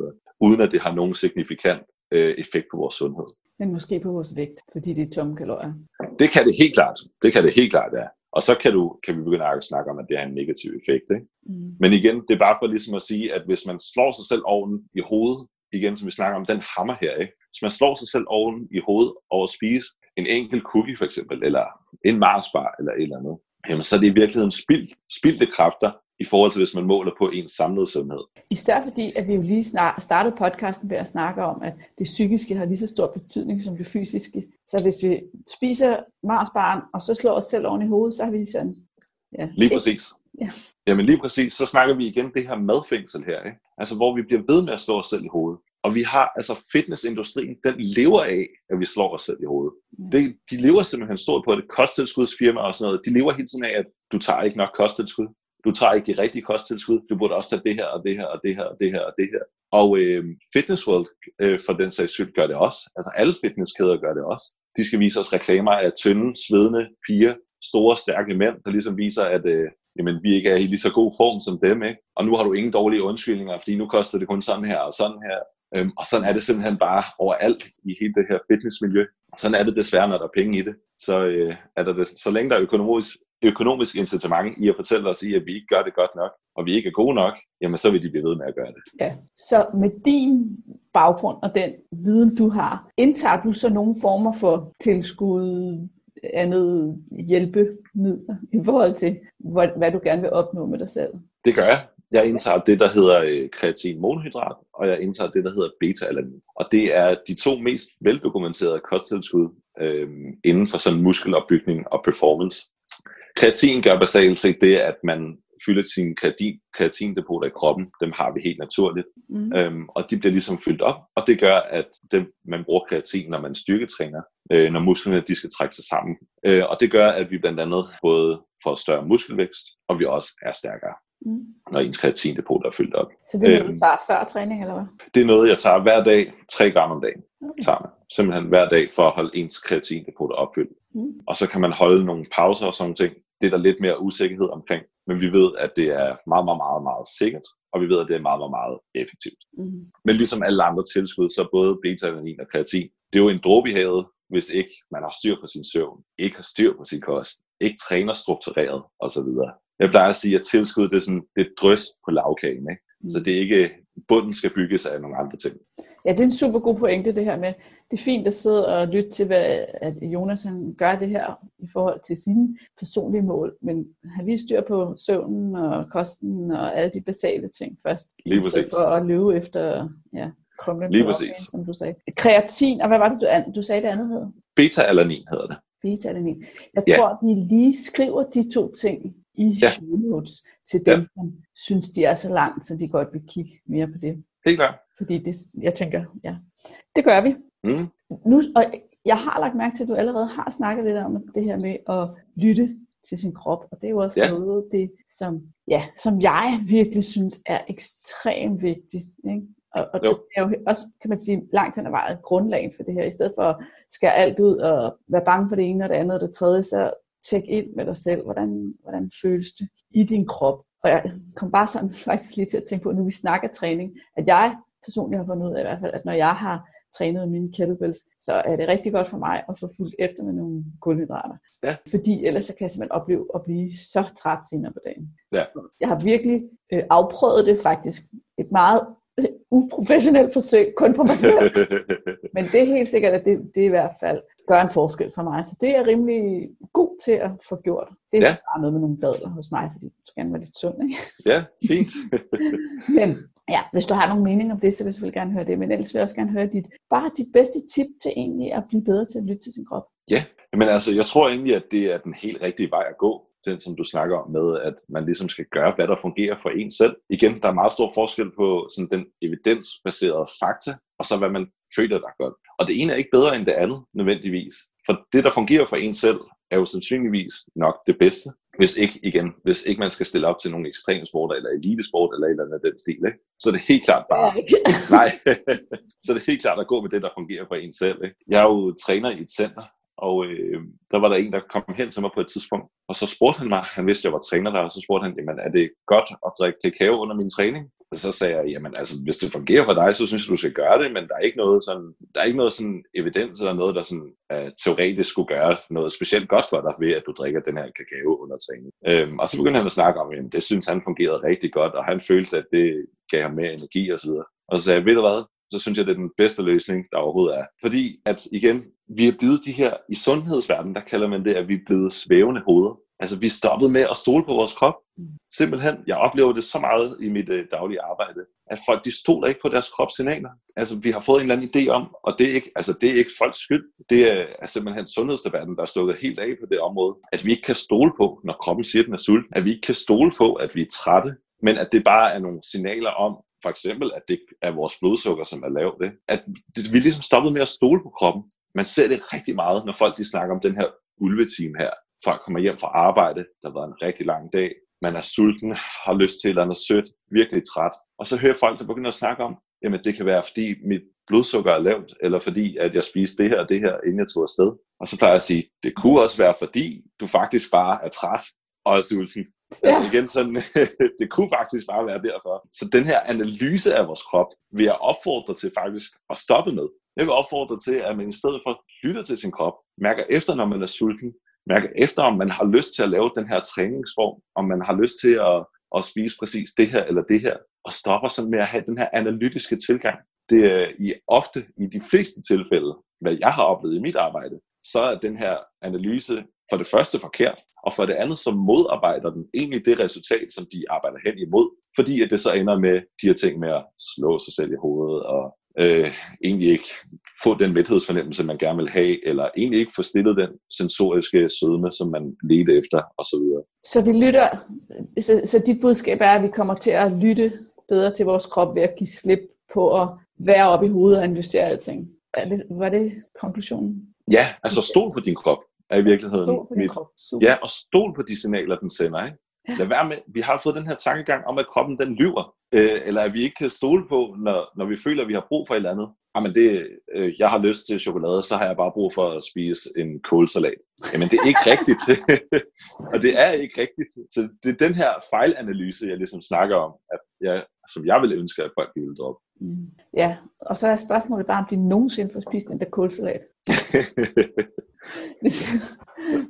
uden at det har nogen signifikant øh, effekt på vores sundhed. Men måske på vores vægt, fordi det er tomme kalorier. Det kan det helt klart. Det kan det helt klart, ja. Og så kan, du, kan vi begynde at snakke om, at det har en negativ effekt. Ikke? Mm. Men igen, det er bare for ligesom at sige, at hvis man slår sig selv oven i hovedet, igen som vi snakker om, den hammer her, ikke? hvis man slår sig selv oven i hovedet over at spise en enkelt cookie for eksempel, eller en Marsbar, eller et eller andet, jamen så er det i virkeligheden spild, spildte kræfter, i forhold til hvis man måler på ens samlede sundhed. Især fordi, at vi jo lige snart startede podcasten ved at snakke om, at det psykiske har lige så stor betydning som det fysiske. Så hvis vi spiser Marsbarn, og så slår os selv oven i hovedet, så har vi sådan... Ja. Lige præcis. Ja. Jamen lige præcis, så snakker vi igen det her madfængsel her, ikke? altså hvor vi bliver ved med at slå os selv i hovedet. Og vi har, altså fitnessindustrien, den lever af, at vi slår os selv i hovedet. Det, de lever simpelthen stort på det. Kosttilskudsfirma og sådan noget, de lever hele tiden af, at du tager ikke nok kosttilskud. Du tager ikke de rigtige kosttilskud. Du burde også tage det her og det her og det her og det her og det her. Og øh, Fitness World, øh, for den sags skyld, gør det også. Altså alle fitnesskæder gør det også. De skal vise os reklamer af tynde, svedende, fire store, stærke mænd, der ligesom viser, at øh, jamen, vi ikke er i lige så god form som dem. Ikke? Og nu har du ingen dårlige undskyldninger, fordi nu koster det kun sådan her og sådan her. Øhm, og sådan er det simpelthen bare overalt i hele det her fitnessmiljø. Sådan er det desværre, når der er penge i det. Så, øh, er der det, så længe der er økonomisk, økonomisk incitament i at fortælle os i, at vi ikke gør det godt nok, og vi ikke er gode nok, jamen så vil de blive ved med at gøre det. Ja, så med din baggrund og den viden, du har, indtager du så nogle former for tilskud, andet hjælpemidler i forhold til, hvad du gerne vil opnå med dig selv? Det gør jeg. Jeg indtager det, der hedder øh, kreatin monohydrat, og jeg indtager det, der hedder beta-alanin. Og det er de to mest veldokumenterede kosttilskud øh, inden for sådan muskelopbygning og performance. Kreatin gør basalt set det, at man fylder sine kreatin, kreatindepoter i kroppen. Dem har vi helt naturligt. Mm. Øhm, og de bliver ligesom fyldt op, og det gør, at dem, man bruger kreatin, når man styrketræner, øh, når musklerne de skal trække sig sammen. Øh, og det gør, at vi blandt andet både får større muskelvækst, og vi også er stærkere mm. når ens kreatindepot er fyldt op. Så det er noget, du øhm, tager før træning, eller hvad? Det er noget, jeg tager hver dag, 3 gram om dagen. Okay. Tager man. Simpelthen hver dag for at holde ens kreatindepot opfyldt. Mm. Og så kan man holde nogle pauser og sådan ting. Det er der lidt mere usikkerhed omkring. Men vi ved, at det er meget, meget, meget, meget sikkert. Og vi ved, at det er meget, meget, meget effektivt. Mm. Men ligesom alle andre tilskud, så både beta-alanin og kreatin, det er jo en dråbe i havet, hvis ikke man har styr på sin søvn, ikke har styr på sin kost, ikke træner struktureret osv. Jeg plejer at sige, at tilskud det er, sådan, det er drøs på lavkagen. Ikke? Mm. Så det er ikke, bunden skal bygges af nogle andre ting. Ja, det er en super god pointe, det her med, det er fint at sidde og lytte til, hvad at Jonas han gør det her i forhold til sine personlige mål, men have lige styr på søvnen og kosten og alle de basale ting først. Lige præcis. For at løbe efter ja, krumlen Lige præcis. opgaven, som du sagde. Kreatin, og hvad var det, du, du sagde det andet hed? Beta-alanin hedder det. Beta-alanin. Jeg Ja. tror, vi lige skriver de to ting i Ja. show notes til dem, som synes, de er så langt, så de godt vil kigge mere på det. Helt klart. Fordi det, jeg tænker, ja, det gør vi. Mm. Nu, og jeg har lagt mærke til, at du allerede har snakket lidt om det her med at lytte til sin krop, og det er jo også Ja. noget, det, som, ja, som jeg virkelig synes er ekstremt vigtigt. Ikke? Og, og Jo. det er jo også, kan man sige, langt hen ad vejen grundlag for det her. I stedet for at skære alt ud og være bange for det ene og det andet og det tredje, så tjek ind med dig selv, hvordan, hvordan føles det i din krop. Og jeg kom bare sådan *laughs* faktisk lige til at tænke på, nu vi snakker træning, at jeg personligt har fundet ud af i hvert fald, at når jeg har trænet mine kettlebells, så er det rigtig godt for mig at få fuldt efter med nogle kulhydrater. Ja. Fordi ellers så kan jeg simpelthen opleve at blive så træt senere på dagen. Ja. Jeg har virkelig øh, afprøvet det faktisk. Et meget øh, uprofessionelt forsøg, kun på mig selv. *laughs* Men det er helt sikkert, at det, det i hvert fald gør en forskel for mig. Så det er jeg rimelig god til at få gjort. Det er Ja. bare noget med nogle dadler hos mig, fordi du gerne være lidt sund. Ikke? ja, fint. *laughs* Men ja, hvis du har nogle mening om det, så vil jeg selvfølgelig gerne høre det. Men ellers vil jeg også gerne høre dit, bare dit bedste tip til egentlig at blive bedre til at lytte til sin krop. Men altså, jeg tror egentlig, at det er den helt rigtige vej at gå. Den, som du snakker om med, at man ligesom skal gøre, hvad der fungerer for en selv. Igen, der er meget stor forskel på sådan den evidensbaserede fakta, og så hvad man føler, der er godt. Og det ene er ikke bedre end det andet, nødvendigvis. For det, der fungerer for en selv, er jo sandsynligvis nok det bedste. Hvis ikke, igen, hvis ikke man skal stille op til nogle ekstreme sporter, eller elitesport, eller et eller andet af den stil, ikke? så er det helt klart bare, *laughs* Nej, *laughs* så det er helt klart at gå med det, der fungerer for en selv. Ikke? Jeg er jo træner i et center, og øh, der var der en, der kom hen til mig på et tidspunkt, og så spurgte han mig, han vidste, jeg var træner der, og så spurgte han, jamen er det godt at drikke kakao under min træning? Og så sagde jeg, jamen altså, hvis det fungerer for dig, så synes jeg, du skal gøre det, men der er ikke noget sådan, der er ikke noget sådan evidens eller noget, der sådan uh, teoretisk skulle gøre noget specielt godt for dig ved, at du drikker den her kakao under træning. Øhm, og så begyndte han at snakke om, at det synes han fungerede rigtig godt, og han følte, at det gav ham mere energi osv. Og så sagde jeg, ved du hvad, så synes jeg, det er den bedste løsning, der overhovedet er. Fordi at igen, vi er blevet de her, i sundhedsverdenen, der kalder man det, at vi er blevet svævende hoveder. Altså vi stoppet med at stole på vores krop. Simpelthen, jeg oplever det så meget i mit øh, daglige arbejde, at folk de stoler ikke på deres kropssignaler. Altså vi har fået en eller anden idé om, og det er ikke, altså, det er ikke folks skyld. Det er, er simpelthen sundhedsdebatten, der er stukket helt af på det område. At vi ikke kan stole på, når kroppen siger, at den er sulten. At vi ikke kan stole på, at vi er trætte. Men at det bare er nogle signaler om, for eksempel, at det er vores blodsukker, som er lavt. Ikke? At det, vi ligesom stoppet med at stole på kroppen. Man ser det rigtig meget, når folk de snakker om den her ulveteam her. Folk kommer hjem fra arbejde, der har været en rigtig lang dag, man er sulten, har lyst til et eller andet sødt, virkelig træt. Og så hører folk, der begynder at snakke om, jamen det kan være, fordi mit blodsukker er lavt, eller fordi at jeg spiste det her og det her, inden jeg tog afsted. Og så plejer jeg at sige, det kunne også være, fordi du faktisk bare er træt og er sulten. Ja. Altså igen, sådan, *laughs* det kunne faktisk bare være derfor. Så den her analyse af vores krop vil jeg opfordre til faktisk at stoppe med. Jeg vil opfordre til, at man i stedet for lytter til sin krop, mærker efter, når man er sulten, mærker efter, om man har lyst til at lave den her træningsform, om man har lyst til at, at spise præcis det her eller det her, og stopper sådan med at have den her analytiske tilgang. Det er i ofte, i de fleste tilfælde, hvad jeg har oplevet i mit arbejde, så er den her analyse for det første forkert, og for det andet så modarbejder den egentlig det resultat, som de arbejder hen imod, fordi at det så ender med de her ting med at slå sig selv i hovedet og øh, egentlig ikke få den mæthedsfornemmelse, man gerne vil have, eller egentlig ikke få stillet den sensoriske sødme, som man ledte efter, osv. Så vi lytter, så, så dit budskab er, at vi kommer til at lytte bedre til vores krop ved at give slip på at være oppe i hovedet og analysere alting. Er det, var det konklusionen? Ja, altså stol på din krop er i virkeligheden Stol på din mit, krop. Super. Ja, og stol på de signaler, den sender. Ikke? Ja. Lad være med, vi har fået den her tankegang om, at kroppen den lyver, øh, eller at vi ikke kan stole på, når, når vi føler, at vi har brug for et eller andet. Jamen det, øh, jeg har lyst til chokolade, så har jeg bare brug for at spise en kålsalat. Jamen det er ikke rigtigt. *laughs* og det er ikke rigtigt. Så det er den her fejlanalyse, jeg ligesom snakker om, at jeg, som jeg ville ønske, at folk ville droppe. Mm. Ja, og så er spørgsmålet bare, om de nogensinde får spist den der kålsalat. *laughs* Hvis,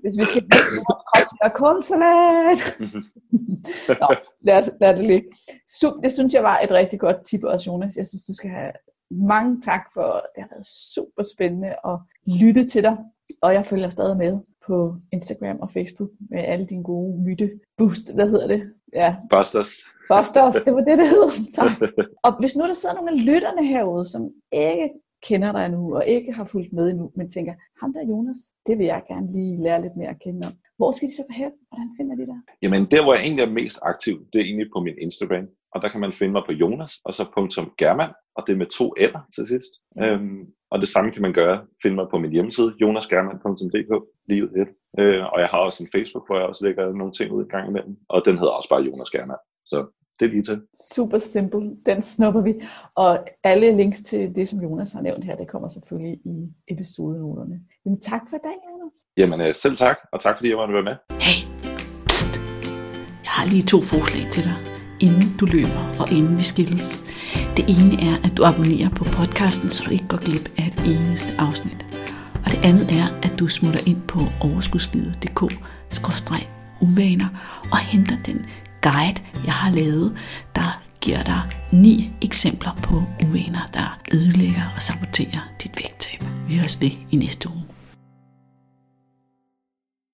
hvis vi skal bruge vores krop til at kålsalat. Nå, lad, os, lad det ligge. Sup, det synes jeg var et rigtig godt tip også, Jonas. Jeg synes, du skal have mange tak for, det har været super spændende at lytte til dig. Og jeg følger stadig med på Instagram og Facebook med alle dine gode myte boost, hvad hedder det? Ja. Busters. Busters, det var det, det hed. Tak. Og hvis nu der sidder nogle af lytterne herude, som ikke kender dig nu, og ikke har fulgt med endnu, men tænker, ham der Jonas, det vil jeg gerne lige lære lidt mere at kende om. Hvor skal de så hen? Hvordan finder de dig? Jamen, der hvor jeg egentlig er mest aktiv, det er egentlig på min Instagram. Og der kan man finde mig på Jonas, og så punktum German, og det er med to L'er til sidst. Mm. Øhm, og det samme kan man gøre, finde mig på min hjemmeside, jonasgerman.dk, livet et. Øh, og jeg har også en Facebook, hvor jeg også lægger nogle ting ud i gang imellem, og den hedder også bare Jonas German. Så det er lige til. Super simpel. Den snupper vi. Og alle links til det, som Jonas har nævnt her, det kommer selvfølgelig i episodenoterne. Jamen tak for i dag, Jonas. Jamen øh, selv tak, og tak fordi jeg måtte være med. Hey, pst. Jeg har lige to forslag til dig, inden du løber og inden vi skilles. Det ene er, at du abonnerer på podcasten, så du ikke går glip af et eneste afsnit. Og det andet er, at du smutter ind på overskudslivet.dk-uvaner og henter den guide, jeg har lavet, der giver dig ni eksempler på uvaner, der ødelægger og saboterer dit vægttab. Vi høres ved i næste uge.